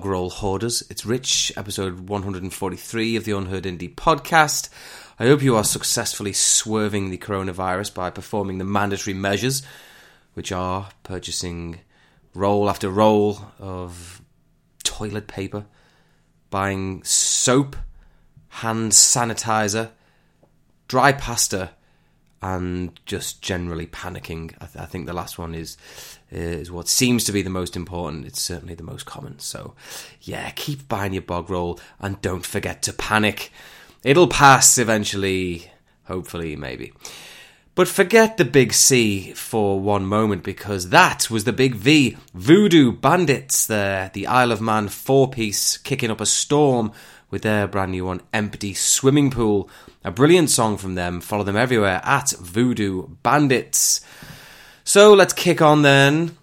Bogroll Hoarders. It's Rich, episode 143 of the Unheard Indie podcast. I hope you are successfully swerving the coronavirus by performing the mandatory measures, which are purchasing roll after roll of toilet paper, buying soap, hand sanitizer, dry pasta, and just generally panicking. I, th- I, think the last one is is what seems to be the most important. It's certainly the most common. So, yeah, keep buying your bog roll and don't forget to panic. It'll pass eventually, hopefully, maybe. But forget the big C for one moment because that was the big V. Voodoo Bandits, the, the Isle of Man four piece kicking up a storm with their brand new one, Empty Swimming Pool. A brilliant song from them. Follow them everywhere at Voodoo Bandits. So let's kick on then.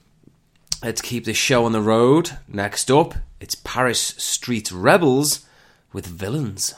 Let's keep the show on the road. Next up, it's Paris Street Rebels with Villains.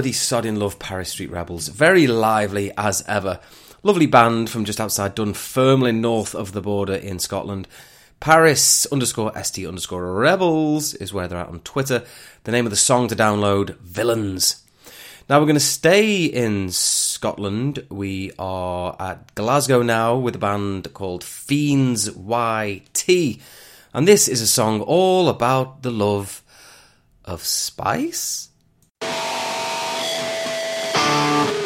Bloody sodding love Paris Street Rebels. Very lively as ever. Lovely band from just outside Dunfermline, north of the border in Scotland. Paris underscore st underscore rebels is where they're at on Twitter. The name of the song to download, Villains. Now we're going to stay in Scotland. We are at Glasgow now with a band called Fiends YT. And this is a song all about the love of spice? A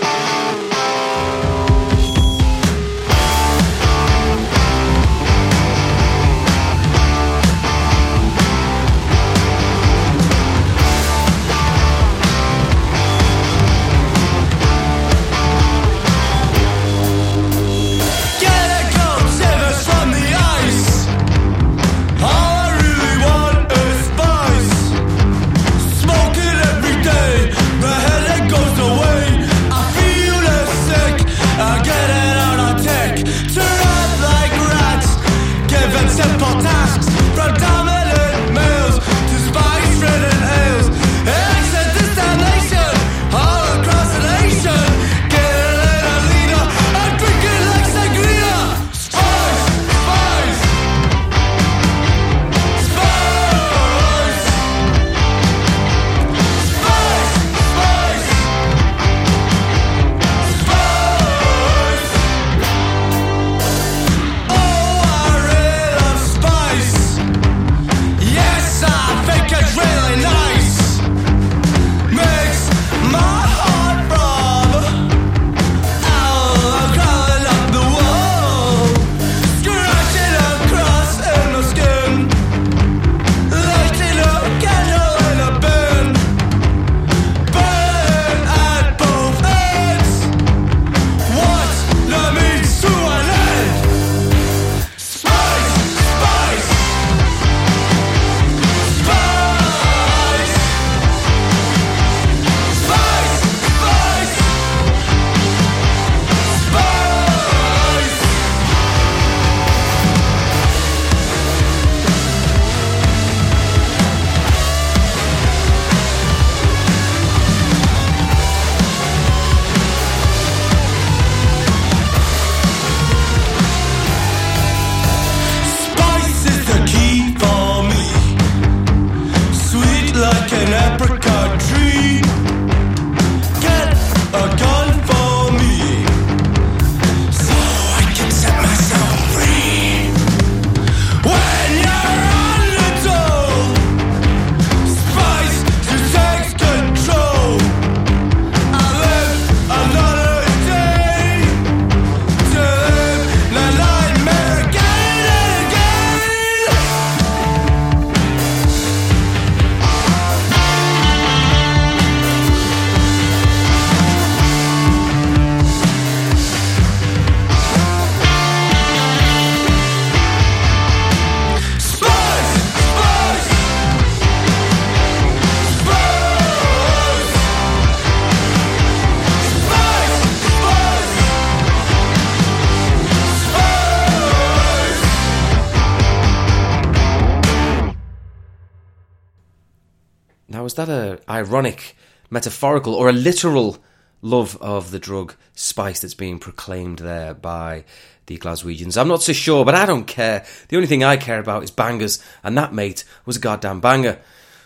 ironic, metaphorical, or a literal love of the drug spice that's being proclaimed there by the Glaswegians? I'm not so sure, but I don't care. The only thing I care about is bangers, and that mate was a goddamn banger.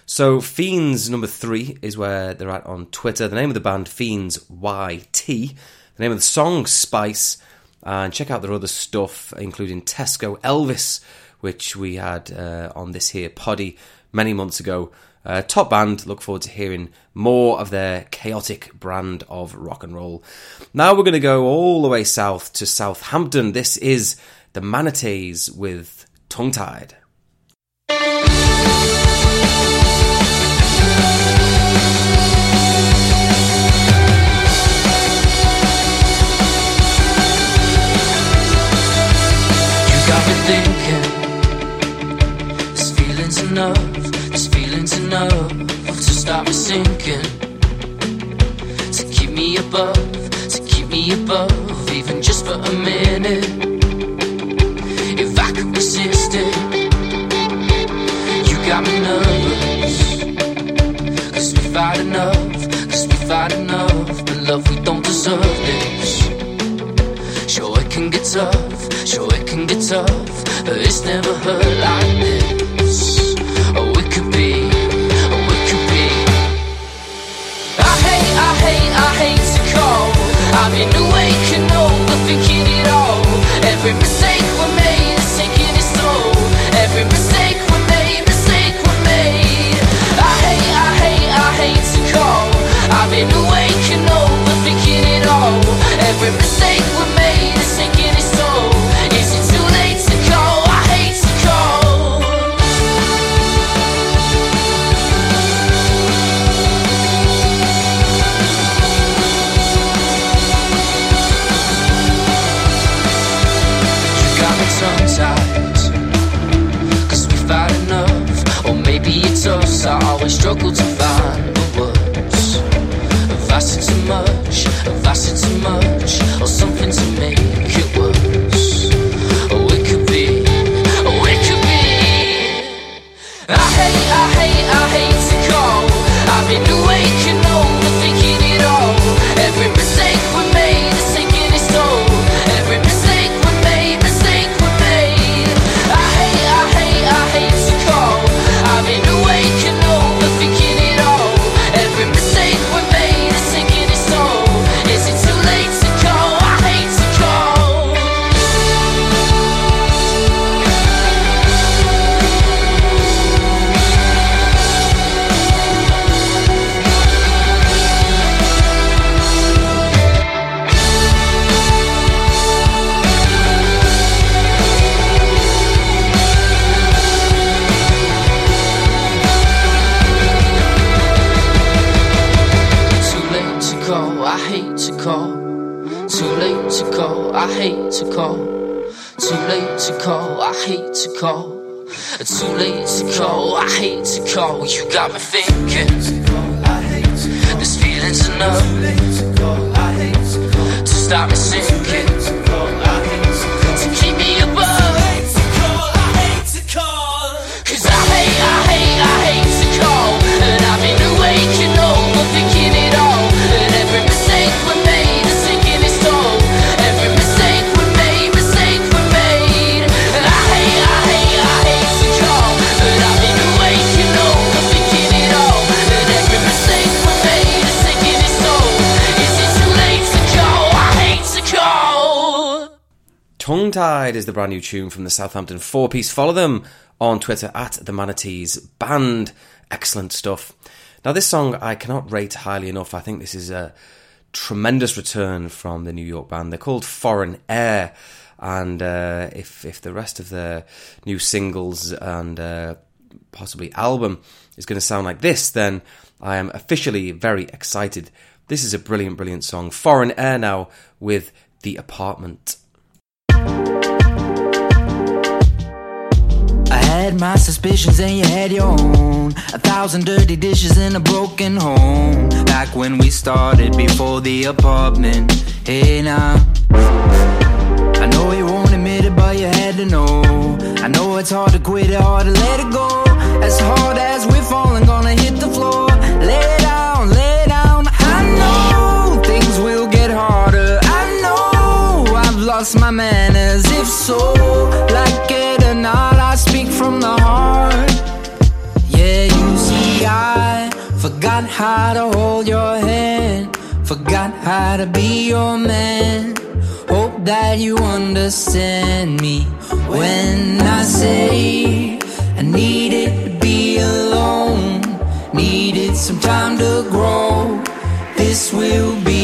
So Fiends number three is where they're at on Twitter. The name of the band Fiends YT. The name of the song Spice. And check out their other stuff, including Tesco Elvis, which we had uh, on this here poddy many months ago. Uh, top band, look forward to hearing more of their chaotic brand of rock and roll. Now we're going to go all the way south to Southampton. This is the Manatees with Tongue Tied. got enough enough to stop me sinking. To keep me above, to keep me above, even just for a minute. If I could resist it, you got me nervous. Cause we fight enough, cause we fight enough. But love, we don't deserve this. Sure, it can get tough, sure, it can get tough. But it's never hurt like this. I hate, to call. I've been awake and overthinking it all. Every mistake we made soul. Every mistake we made, mistake we made. I hate, I hate, I hate to call. I've been awake and overthinking it all. Every mistake Too late to call, I hate to call. You got me thinking. This feeling's enough to stop me sinking. Tongue Tied is the brand new tune from the Southampton four piece. Follow them on Twitter at the Manatees Band. Excellent stuff. Now, this song I cannot rate highly enough. I think this is a tremendous return from the New York band. They're called Foreign Air. And uh, if, if the rest of their new singles and uh, possibly album is going to sound like this, then I am officially very excited. This is a brilliant, brilliant song. Foreign Air now with The Apartment. I had my suspicions and you had your own. A thousand dirty dishes in a broken home. Back when we started before the apartment. Hey now. I know you won't admit it, but you had to know. I know it's hard to quit it, hard to let it go. As hard as we're falling, gonna hit the floor. Lay down, lay down. I know things will get harder. I know I've lost my manners. If so, like it or not, from the heart. Yeah, you see, I forgot how to hold your hand, forgot how to be your man. Hope that you understand me when I say I needed to be alone, needed some time to grow. This will be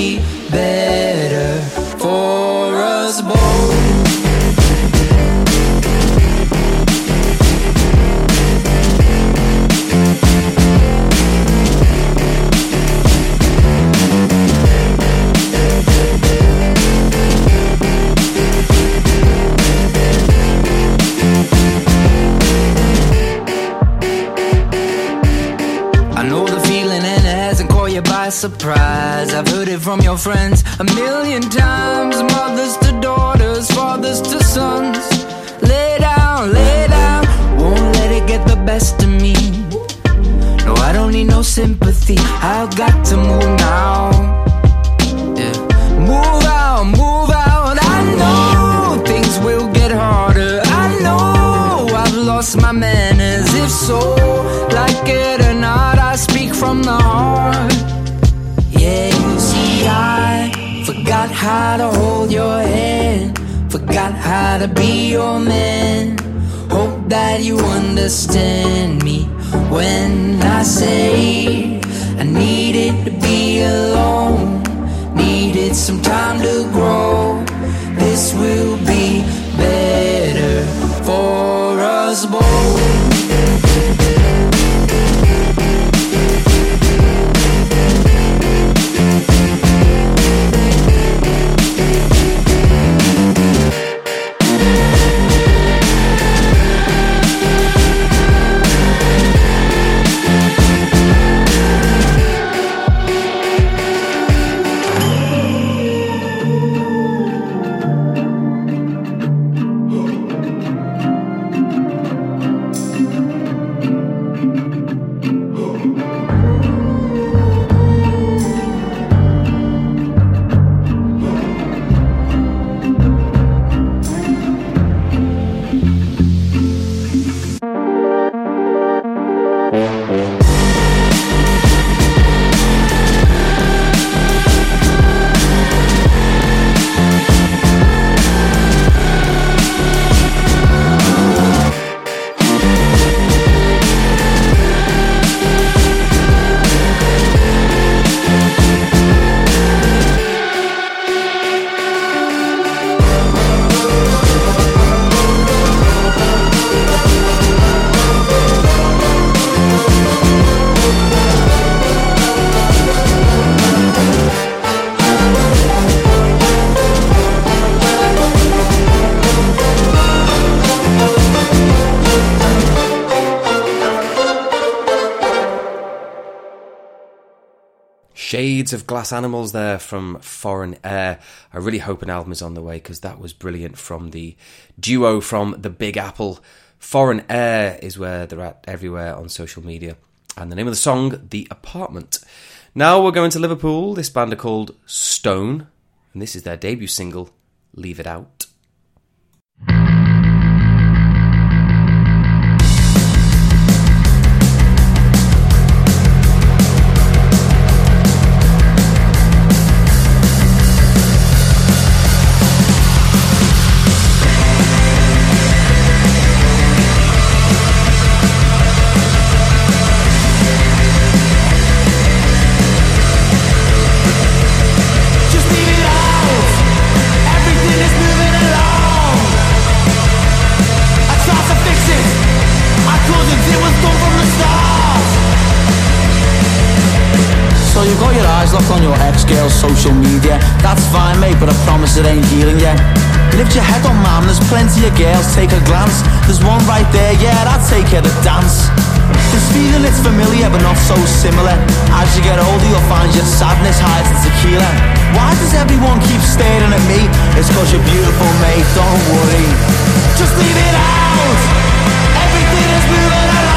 friends a million times. Mothers to daughters, fathers to sons. Lay down, lay down, won't let it get the best of me. No, I don't need no sympathy. I've got to understand me when I say I needed to be alone, needed some time to grow. This will Shades of Glass Animals there from Foreign Air. I really hope an album is on the way because that was brilliant from the duo from the Big Apple. Foreign Air is where they're at everywhere on social media. And the name of the song, The Apartment. Now we're going to Liverpool. This band are called Stone, and this is their debut single, Leave It Out. Social media. That's fine mate, but I promise it ain't healing yet Lift your head on man, there's plenty of girls, take a glance. There's one right there, yeah, I'd take her to dance. This feeling, it's familiar, but not so similar. As you get older, you'll find your sadness hides in tequila. Why does everyone keep staring at me? It's cause you're beautiful mate, don't worry. Just leave it out. Everything is moving along.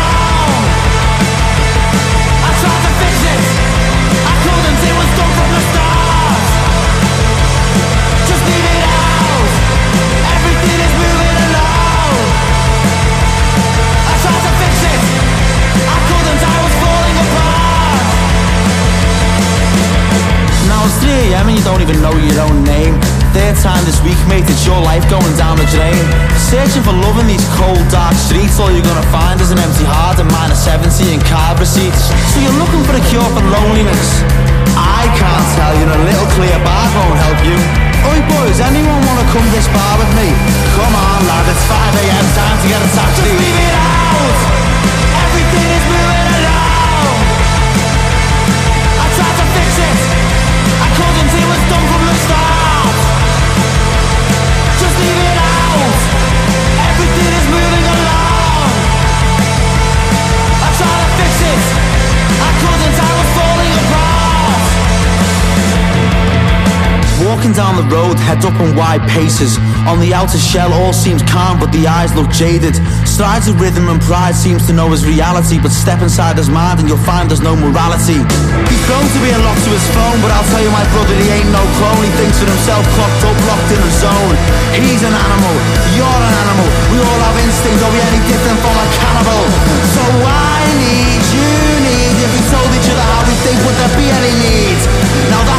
You don't even know your own name. Third time this week mate, it's your life going down the drain. Searching for love in these cold dark streets. All you're gonna find is an empty heart and minus 70 in card receipts. So you're looking for a cure for loneliness. I can't tell you, and a little clear bar won't help you. Oi boys, anyone wanna come this bar with me? Come on lad, it's 5am, time to get a taxi. Just leave it out. Everything is moving Walking down the road, head up in wide paces. On the outer shell, all seems calm, but the eyes look jaded. Strides of rhythm and pride seems to know his reality, but step inside his mind and you'll find there's no morality. He's grown to be a lot to his phone, but I'll tell you, my brother, he ain't no clone. He thinks for himself, clocked up, locked in a zone. He's an animal, you're an animal. We all have instincts, are we any different from a cannibal? So I need, you need, if we told each other how we think, would there be any need?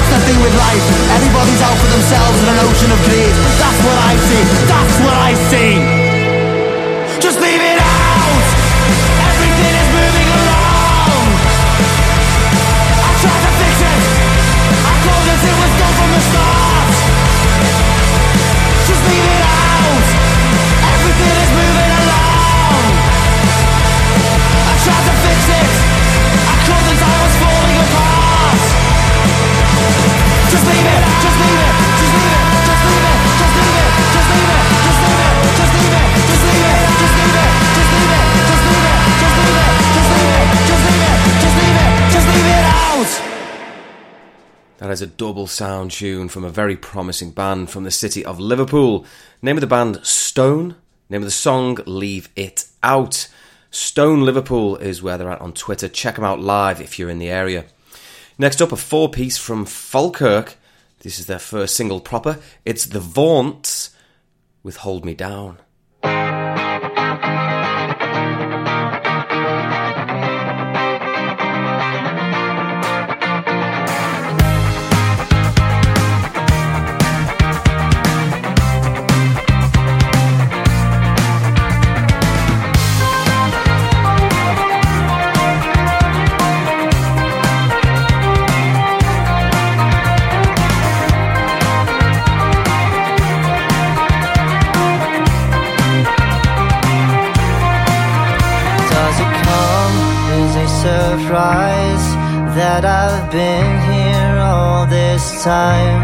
The thing with life, everybody's out for themselves in an ocean of greed. That's what I see. That's what I see. Double sound tune from a very promising band from the city of Liverpool. Name of the band Stone. Name of the song Leave It Out. Stone Liverpool is where they're at on Twitter. Check them out live if you're in the area. Next up, a four piece from Falkirk. This is their first single proper. It's The Vaunts with Hold Me Down. This time?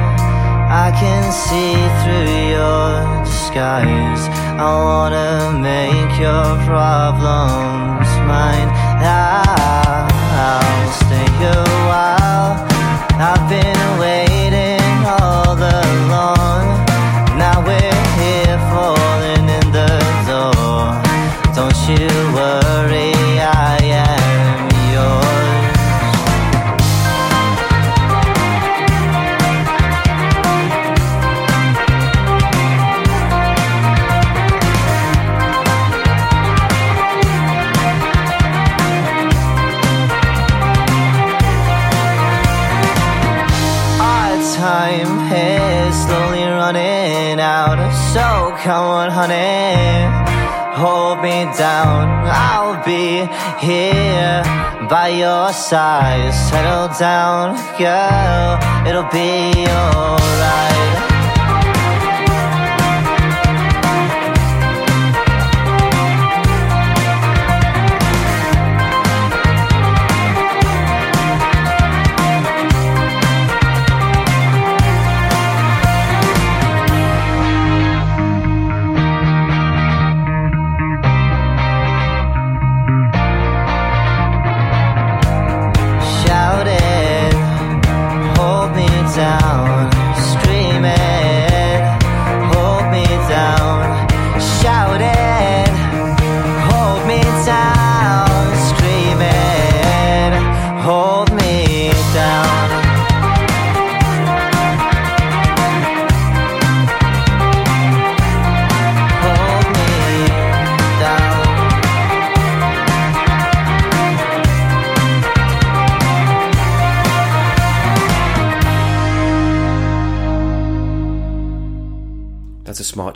I can see through your disguise. I wanna make your problems mine. I'll stay a while. I've been waiting hold me down. I'll be here by your side. Settle down, girl. It'll be alright.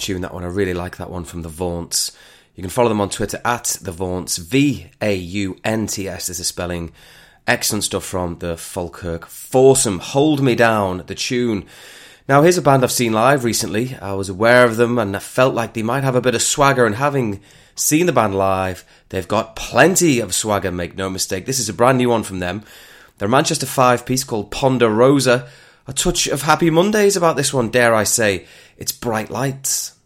Tune, that one. I really like that one from The Vaunts. You can follow them on Twitter at The Vaunts. V A U N T S is the spelling. Excellent stuff from the Falkirk Foursome. Hold Me Down, the tune. Now, here's a band I've seen live recently. I was aware of them and I felt like they might have a bit of swagger. And having seen the band live, they've got plenty of swagger, make no mistake. This is a brand new one from them. They're Manchester five piece called Ponderosa. A touch of Happy Mondays about this one, dare I say. It's Bright Lights.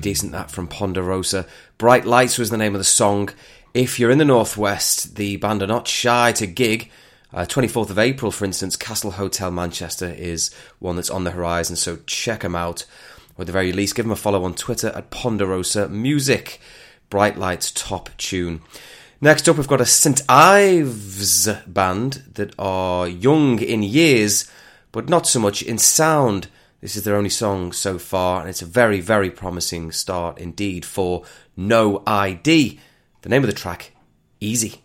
Decent that from Ponderosa. Bright Lights was the name of the song. If you're in the Northwest, the band are not shy to gig. Uh, 24th of April, for instance, Castle Hotel Manchester is one that's on the horizon, so check them out. Or at the very least, give them a follow on Twitter at Ponderosa Music. Bright Lights top tune. Next up, we've got a St. Ives band that are young in years, but not so much in sound. This is their only song so far, and it's a very, very promising start indeed for No ID. The name of the track, Easy.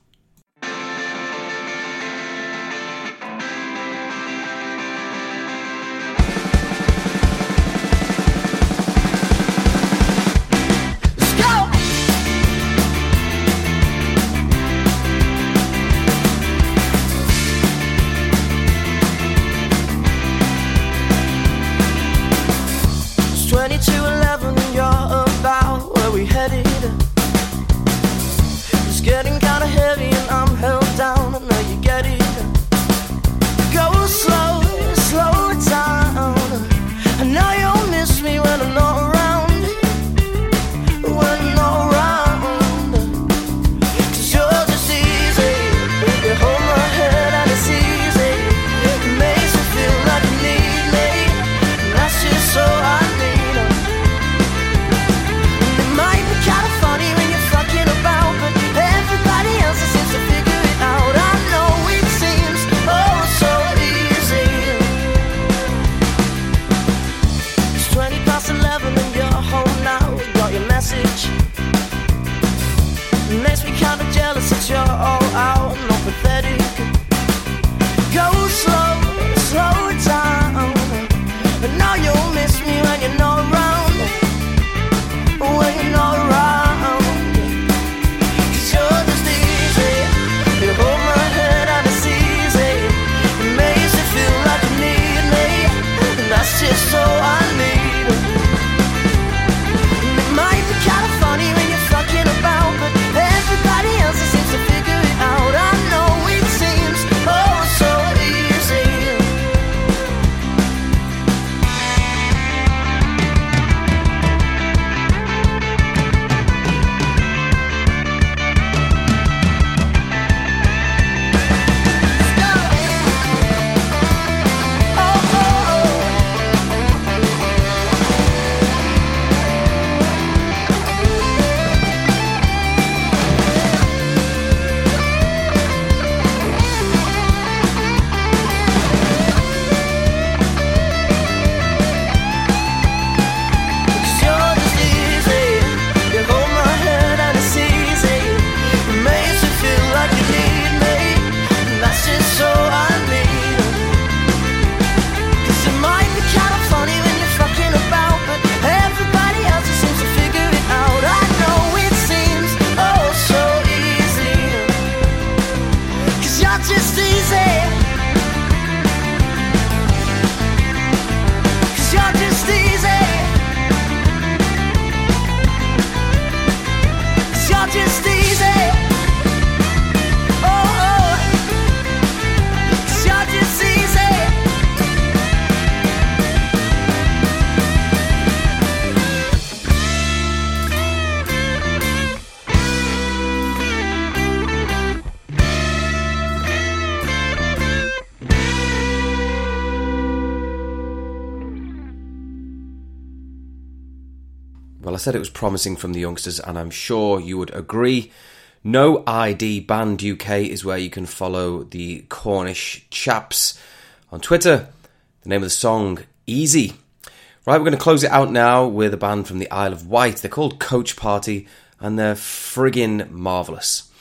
I said it was promising from the youngsters, and I'm sure you would agree. No ID Band UK is where you can follow the Cornish chaps on Twitter. The name of the song, Easy. Right, we're going to close it out now with a band from the Isle of Wight. They're called Coach Party, and they're friggin' marvellous.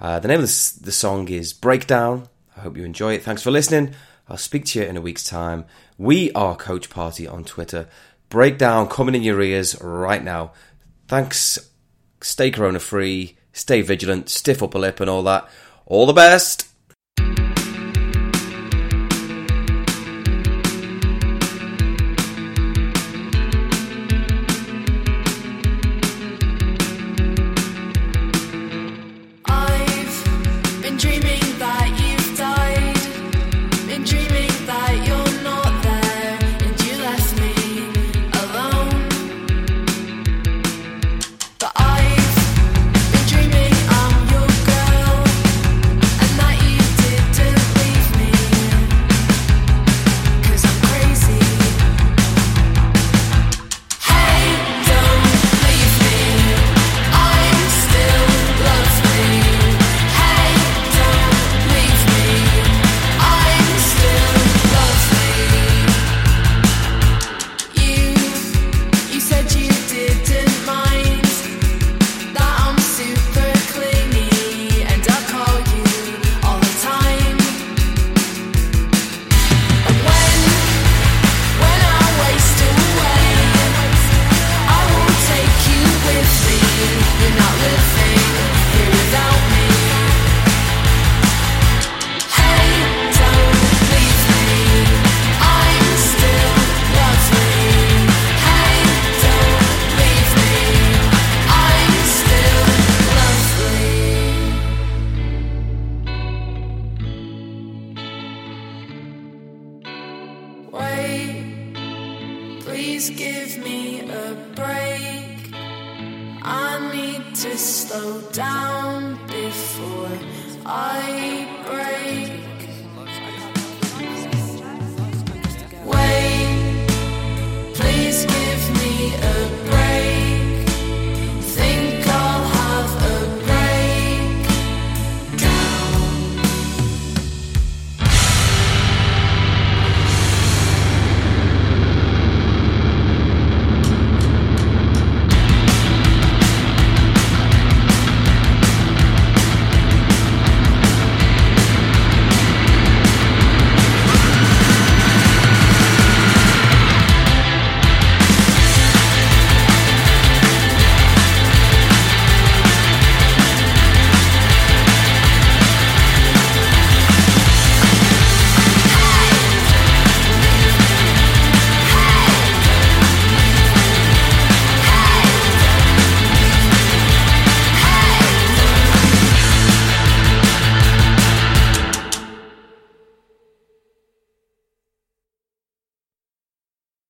Uh, the name of the, the song is Breakdown. I hope you enjoy it. Thanks for listening. I'll speak to you in a week's time. We are Coach Party on Twitter. Breakdown coming in your ears right now. Thanks. Stay corona free. Stay vigilant. Stiff upper lip and all that. All the best. to slow down before I break. Wait, please give me a